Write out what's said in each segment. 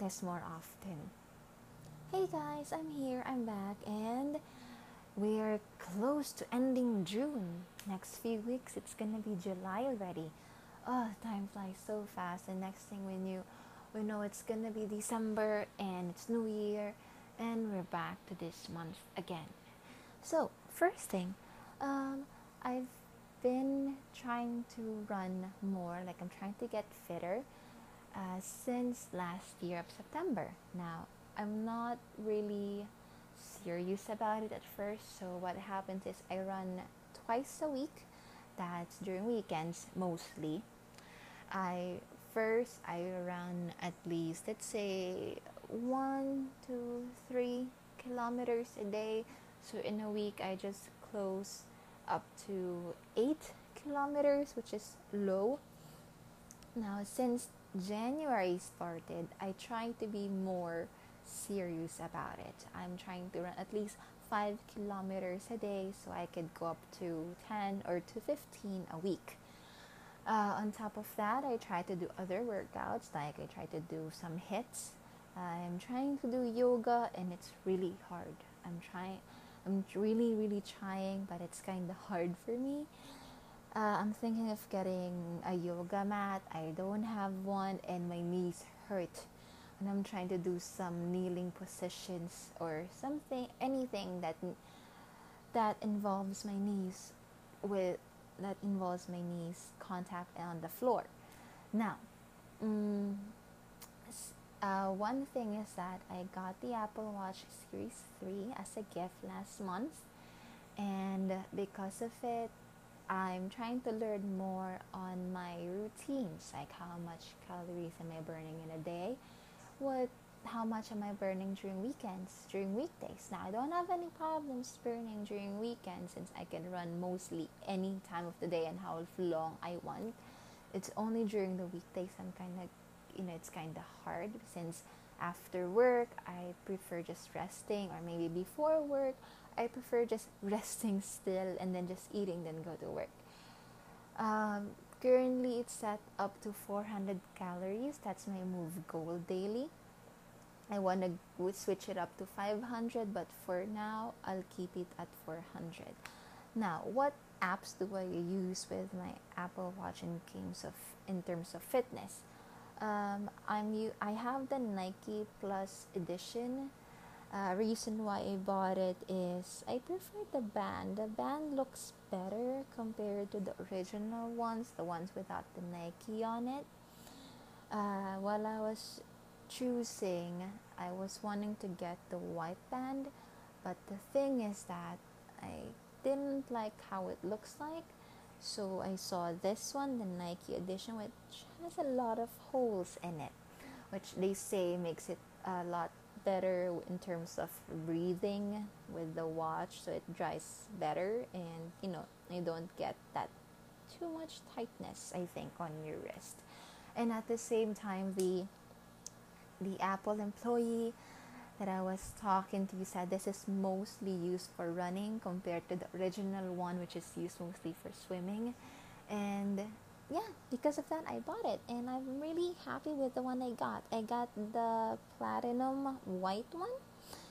this more often. Hey guys, I'm here, I'm back, and we're close to ending June. Next few weeks, it's gonna be July already. Oh, time flies so fast, and next thing we knew, we know it's gonna be December and it's New Year, and we're back to this month again. So, first thing, um, I've been trying to run more, like I'm trying to get fitter uh, since last year of September. Now, I'm not really serious about it at first, so what happens is I run twice a week. That's during weekends mostly. I first I run at least let's say one, two, three kilometers a day. So in a week I just close up to eight kilometers, which is low. Now since January started, I try to be more serious about it. I'm trying to run at least 5 kilometers a day so I could go up to 10 or to 15 a week. Uh, on top of that, I try to do other workouts, like I try to do some HIITs. I'm trying to do yoga and it's really hard. I'm trying, I'm really, really trying, but it's kind of hard for me. Uh, I'm thinking of getting a yoga mat. I don't have one, and my knees hurt. And I'm trying to do some kneeling positions or something, anything that that involves my knees with that involves my knees contact on the floor. Now, um, uh, one thing is that I got the Apple Watch Series 3 as a gift last month, and because of it, I'm trying to learn more on my routines, like how much calories am I burning in a day, what how much am I burning during weekends, during weekdays. Now I don't have any problems burning during weekends since I can run mostly any time of the day and how long I want. It's only during the weekdays I'm kind of you know it's kind of hard since after work I prefer just resting or maybe before work I prefer just resting still and then just eating, then go to work. Um, currently, it's set up to 400 calories. That's my move goal daily. I want to switch it up to 500, but for now, I'll keep it at 400. Now, what apps do I use with my Apple Watch in terms of in terms of fitness? Um, I'm I have the Nike Plus edition uh, reason why I bought it is I prefer the band. The band looks better compared to the original ones, the ones without the Nike on it. Uh, while I was choosing, I was wanting to get the white band, but the thing is that I didn't like how it looks like. So I saw this one, the Nike edition, which has a lot of holes in it, which they say makes it a lot better in terms of breathing with the watch so it dries better and you know you don't get that too much tightness i think on your wrist. And at the same time the the apple employee that i was talking to said this is mostly used for running compared to the original one which is used mostly for swimming. And yeah, because of that, I bought it, and I'm really happy with the one I got. I got the platinum white one.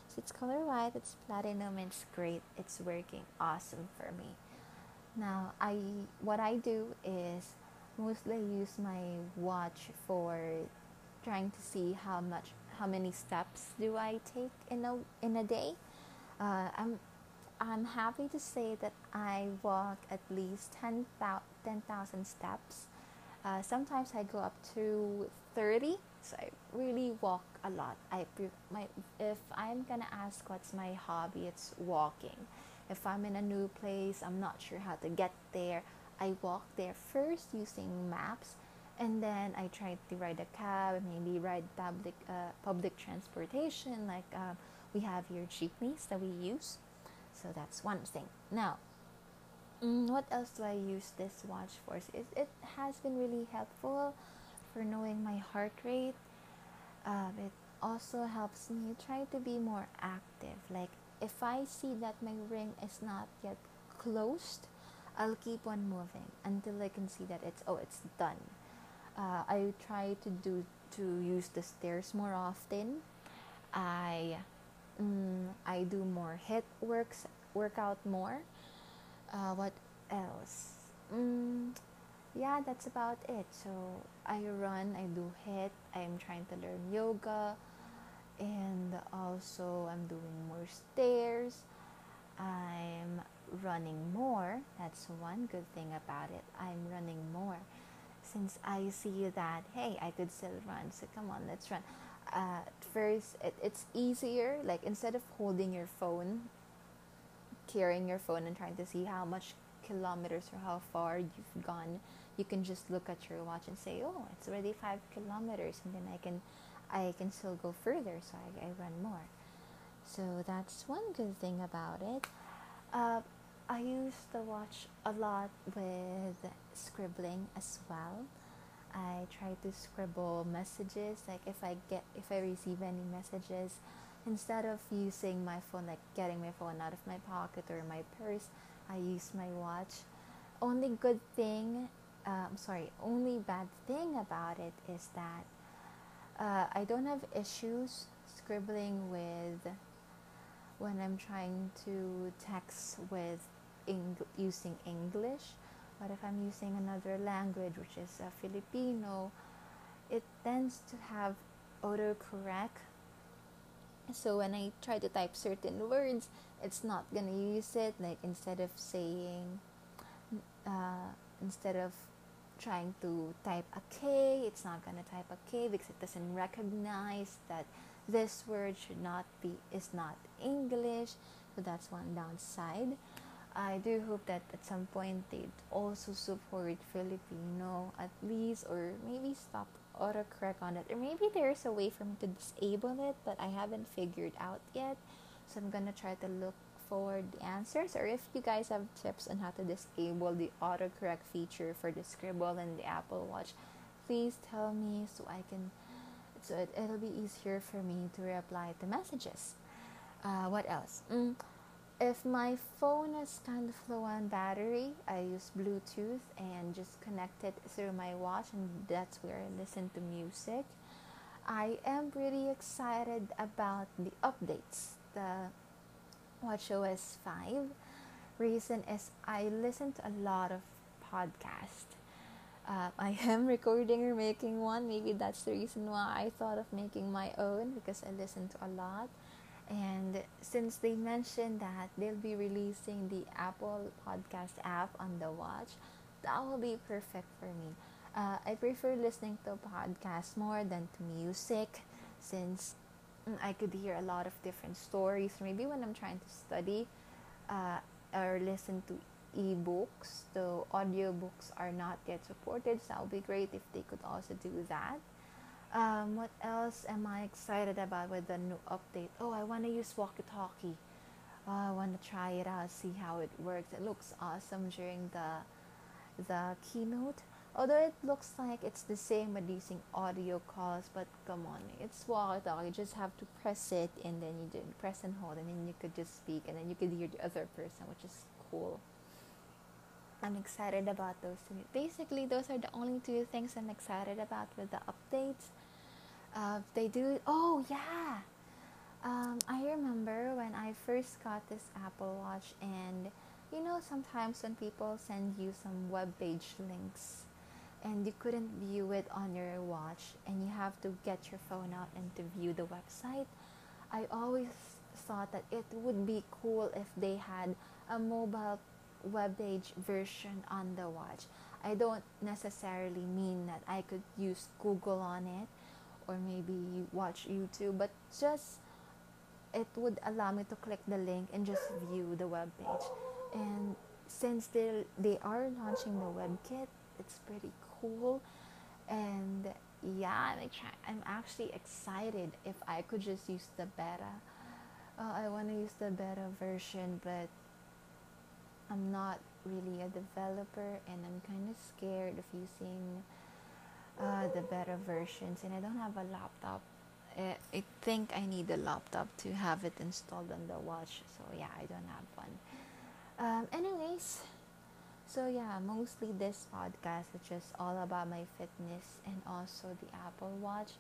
So it's color white, it's platinum, it's great. It's working awesome for me. Now, I what I do is mostly use my watch for trying to see how much how many steps do I take in a in a day. Uh, I'm I'm happy to say that I walk at least 10,000 10, steps. Uh, sometimes I go up to 30, so I really walk a lot. I my if I'm gonna ask what's my hobby, it's walking. If I'm in a new place, I'm not sure how to get there. I walk there first using maps, and then I try to ride a cab, maybe ride public uh, public transportation. Like uh, we have your jeepneys that we use so that's one thing. Now, mm, what else do I use this watch for? It, it has been really helpful for knowing my heart rate. Um, it also helps me try to be more active. Like if I see that my ring is not yet closed, I'll keep on moving until I can see that it's oh it's done. Uh, I try to do to use the stairs more often. I mm, I do more HIIT works workout more. Uh, what else? Mm, yeah, that's about it. So I run, I do HIIT. I'm trying to learn yoga, and also I'm doing more stairs. I'm running more. That's one good thing about it. I'm running more since I see that hey, I could still run. So come on, let's run. Uh, first, it, it's easier. Like instead of holding your phone, carrying your phone and trying to see how much kilometers or how far you've gone, you can just look at your watch and say, oh, it's already five kilometers, and then I can, I can still go further. So I, I run more. So that's one good thing about it. Uh, I use the watch a lot with scribbling as well. I try to scribble messages like if I get if I receive any messages instead of using my phone like getting my phone out of my pocket or my purse I use my watch. Only good thing uh, I'm sorry only bad thing about it is that uh, I don't have issues scribbling with when I'm trying to text with Eng- using English but if I'm using another language, which is uh, Filipino, it tends to have autocorrect. So when I try to type certain words, it's not gonna use it. Like instead of saying, uh, instead of trying to type a K, it's not gonna type a K because it doesn't recognize that this word should not be is not English. So that's one downside. I do hope that at some point they'd also support Filipino at least, or maybe stop autocorrect on it, or maybe there's a way for me to disable it, but I haven't figured out yet. So I'm gonna try to look for the answers, or if you guys have tips on how to disable the autocorrect feature for the Scribble and the Apple Watch, please tell me so I can. So it, it'll be easier for me to reply to messages. Uh, what else? Mm, if my phone is kind of low on battery, I use Bluetooth and just connect it through my watch, and that's where I listen to music. I am pretty excited about the updates. The WatchOS 5 reason is I listen to a lot of podcasts. Uh, I am recording or making one. Maybe that's the reason why I thought of making my own because I listen to a lot. And since they mentioned that they'll be releasing the Apple Podcast app on the watch, that will be perfect for me. Uh, I prefer listening to podcasts more than to music since mm, I could hear a lot of different stories. Maybe when I'm trying to study uh, or listen to ebooks, the audiobooks are not yet supported, so that would be great if they could also do that. Um, what else am I excited about with the new update? Oh, I want to use walkie talkie. Oh, I want to try it out, see how it works. It looks awesome during the the keynote. Although it looks like it's the same with using audio calls, but come on, it's walkie talkie. You just have to press it and then you just press and hold, and then you could just speak, and then you could hear the other person, which is cool. I'm excited about those two. Basically, those are the only two things I'm excited about with the updates. Uh, they do. Oh yeah. Um, I remember when I first got this Apple Watch, and you know sometimes when people send you some web page links, and you couldn't view it on your watch, and you have to get your phone out and to view the website. I always thought that it would be cool if they had a mobile web page version on the watch. I don't necessarily mean that I could use Google on it or maybe watch YouTube, but just it would allow me to click the link and just view the web page. And since they they are launching the WebKit, it's pretty cool. And yeah, I'm I'm actually excited if I could just use the beta. Uh, I want to use the beta version, but I'm not really a developer, and I'm kind of scared of using uh, the beta versions and I don't have a laptop. I think I need a laptop to have it installed on the watch. So yeah, I don't have one. Um, anyways, So, yeah, mostly this podcast is just all about my fitness and also the Apple Watch.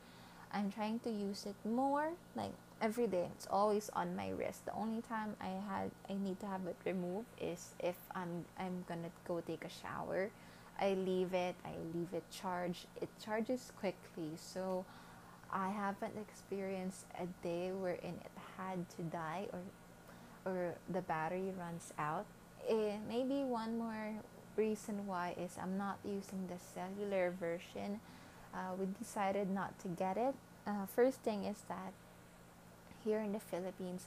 I'm trying to use it more, like every day. It's always on my wrist. The only time I had I need to have it removed is if I'm I'm gonna go take a shower. I leave it. I leave it charged. It charges quickly, so I haven't experienced a day wherein it had to die or or the battery runs out. Eh, maybe one more reason why is I'm not using the cellular version. Uh, we decided not to get it. Uh, first thing is that here in the Philippines,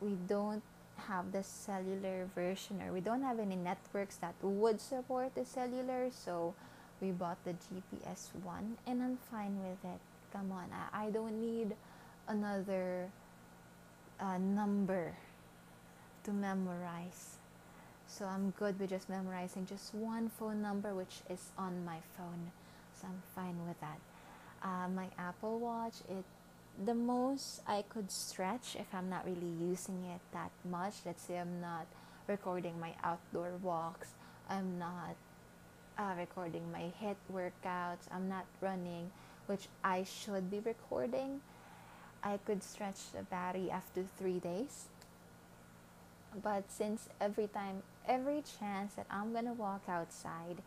we don't have the cellular version or we don't have any networks that would support the cellular. So we bought the GPS one and I'm fine with it. Come on, I, I don't need another uh, number to memorize. So I'm good with just memorizing just one phone number, which is on my phone. So I'm fine with that. Uh, my Apple Watch, it the most I could stretch if I'm not really using it that much. Let's say I'm not recording my outdoor walks. I'm not uh, recording my HIIT workouts. I'm not running, which I should be recording. I could stretch the battery after three days. But since every time, every chance that I'm gonna walk outside,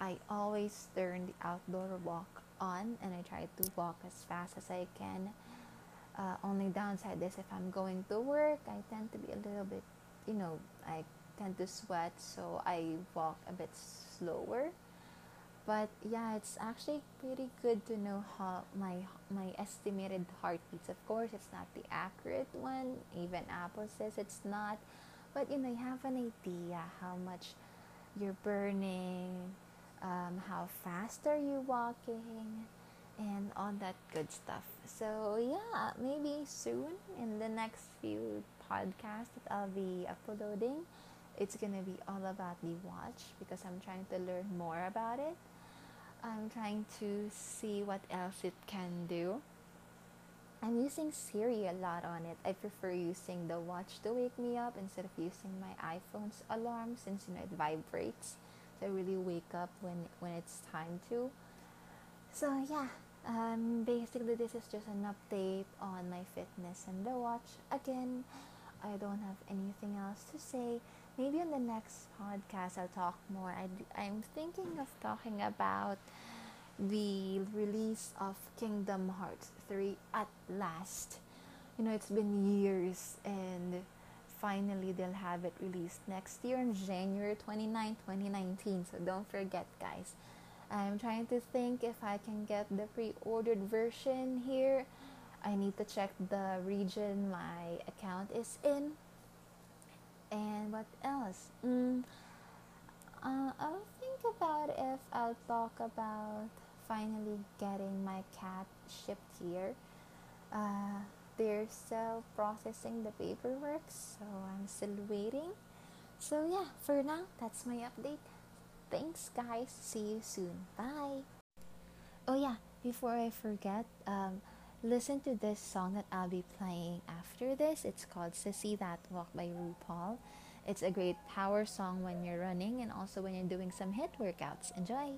I always turn the outdoor walk on and I try to walk as fast as I can. Uh, only downside is if I'm going to work, I tend to be a little bit, you know, I tend to sweat, so I walk a bit slower. But yeah, it's actually pretty good to know how my my estimated heartbeats. Of course, it's not the accurate one. Even Apple says it's not. But you know, you have an idea how much you're burning, um, how fast are you walking, and all that good stuff. So, yeah, maybe soon in the next few podcasts that I'll be uploading, it's gonna be all about the watch because I'm trying to learn more about it. I'm trying to see what else it can do. I'm using Siri a lot on it. I prefer using the watch to wake me up instead of using my iPhone's alarm since you know it vibrates. I really wake up when when it's time to. So yeah, um, basically, this is just an update on my fitness and the watch. Again, I don't have anything else to say. Maybe on the next podcast, I'll talk more. I, I'm thinking of talking about the release of Kingdom Hearts 3 at last. You know, it's been years and finally they'll have it released next year on January 29, 2019. So don't forget, guys. I'm trying to think if I can get the pre-ordered version here. I need to check the region my account is in. And what else? Mm, uh, I'll think about if I'll talk about finally getting my cat shipped here. Uh, they're still processing the paperwork, so I'm still waiting. So, yeah, for now, that's my update. Thanks, guys. See you soon. Bye. Oh, yeah, before I forget, um, listen to this song that I'll be playing after this. It's called Sissy That Walk by RuPaul. It's a great power song when you're running and also when you're doing some HIIT workouts. Enjoy!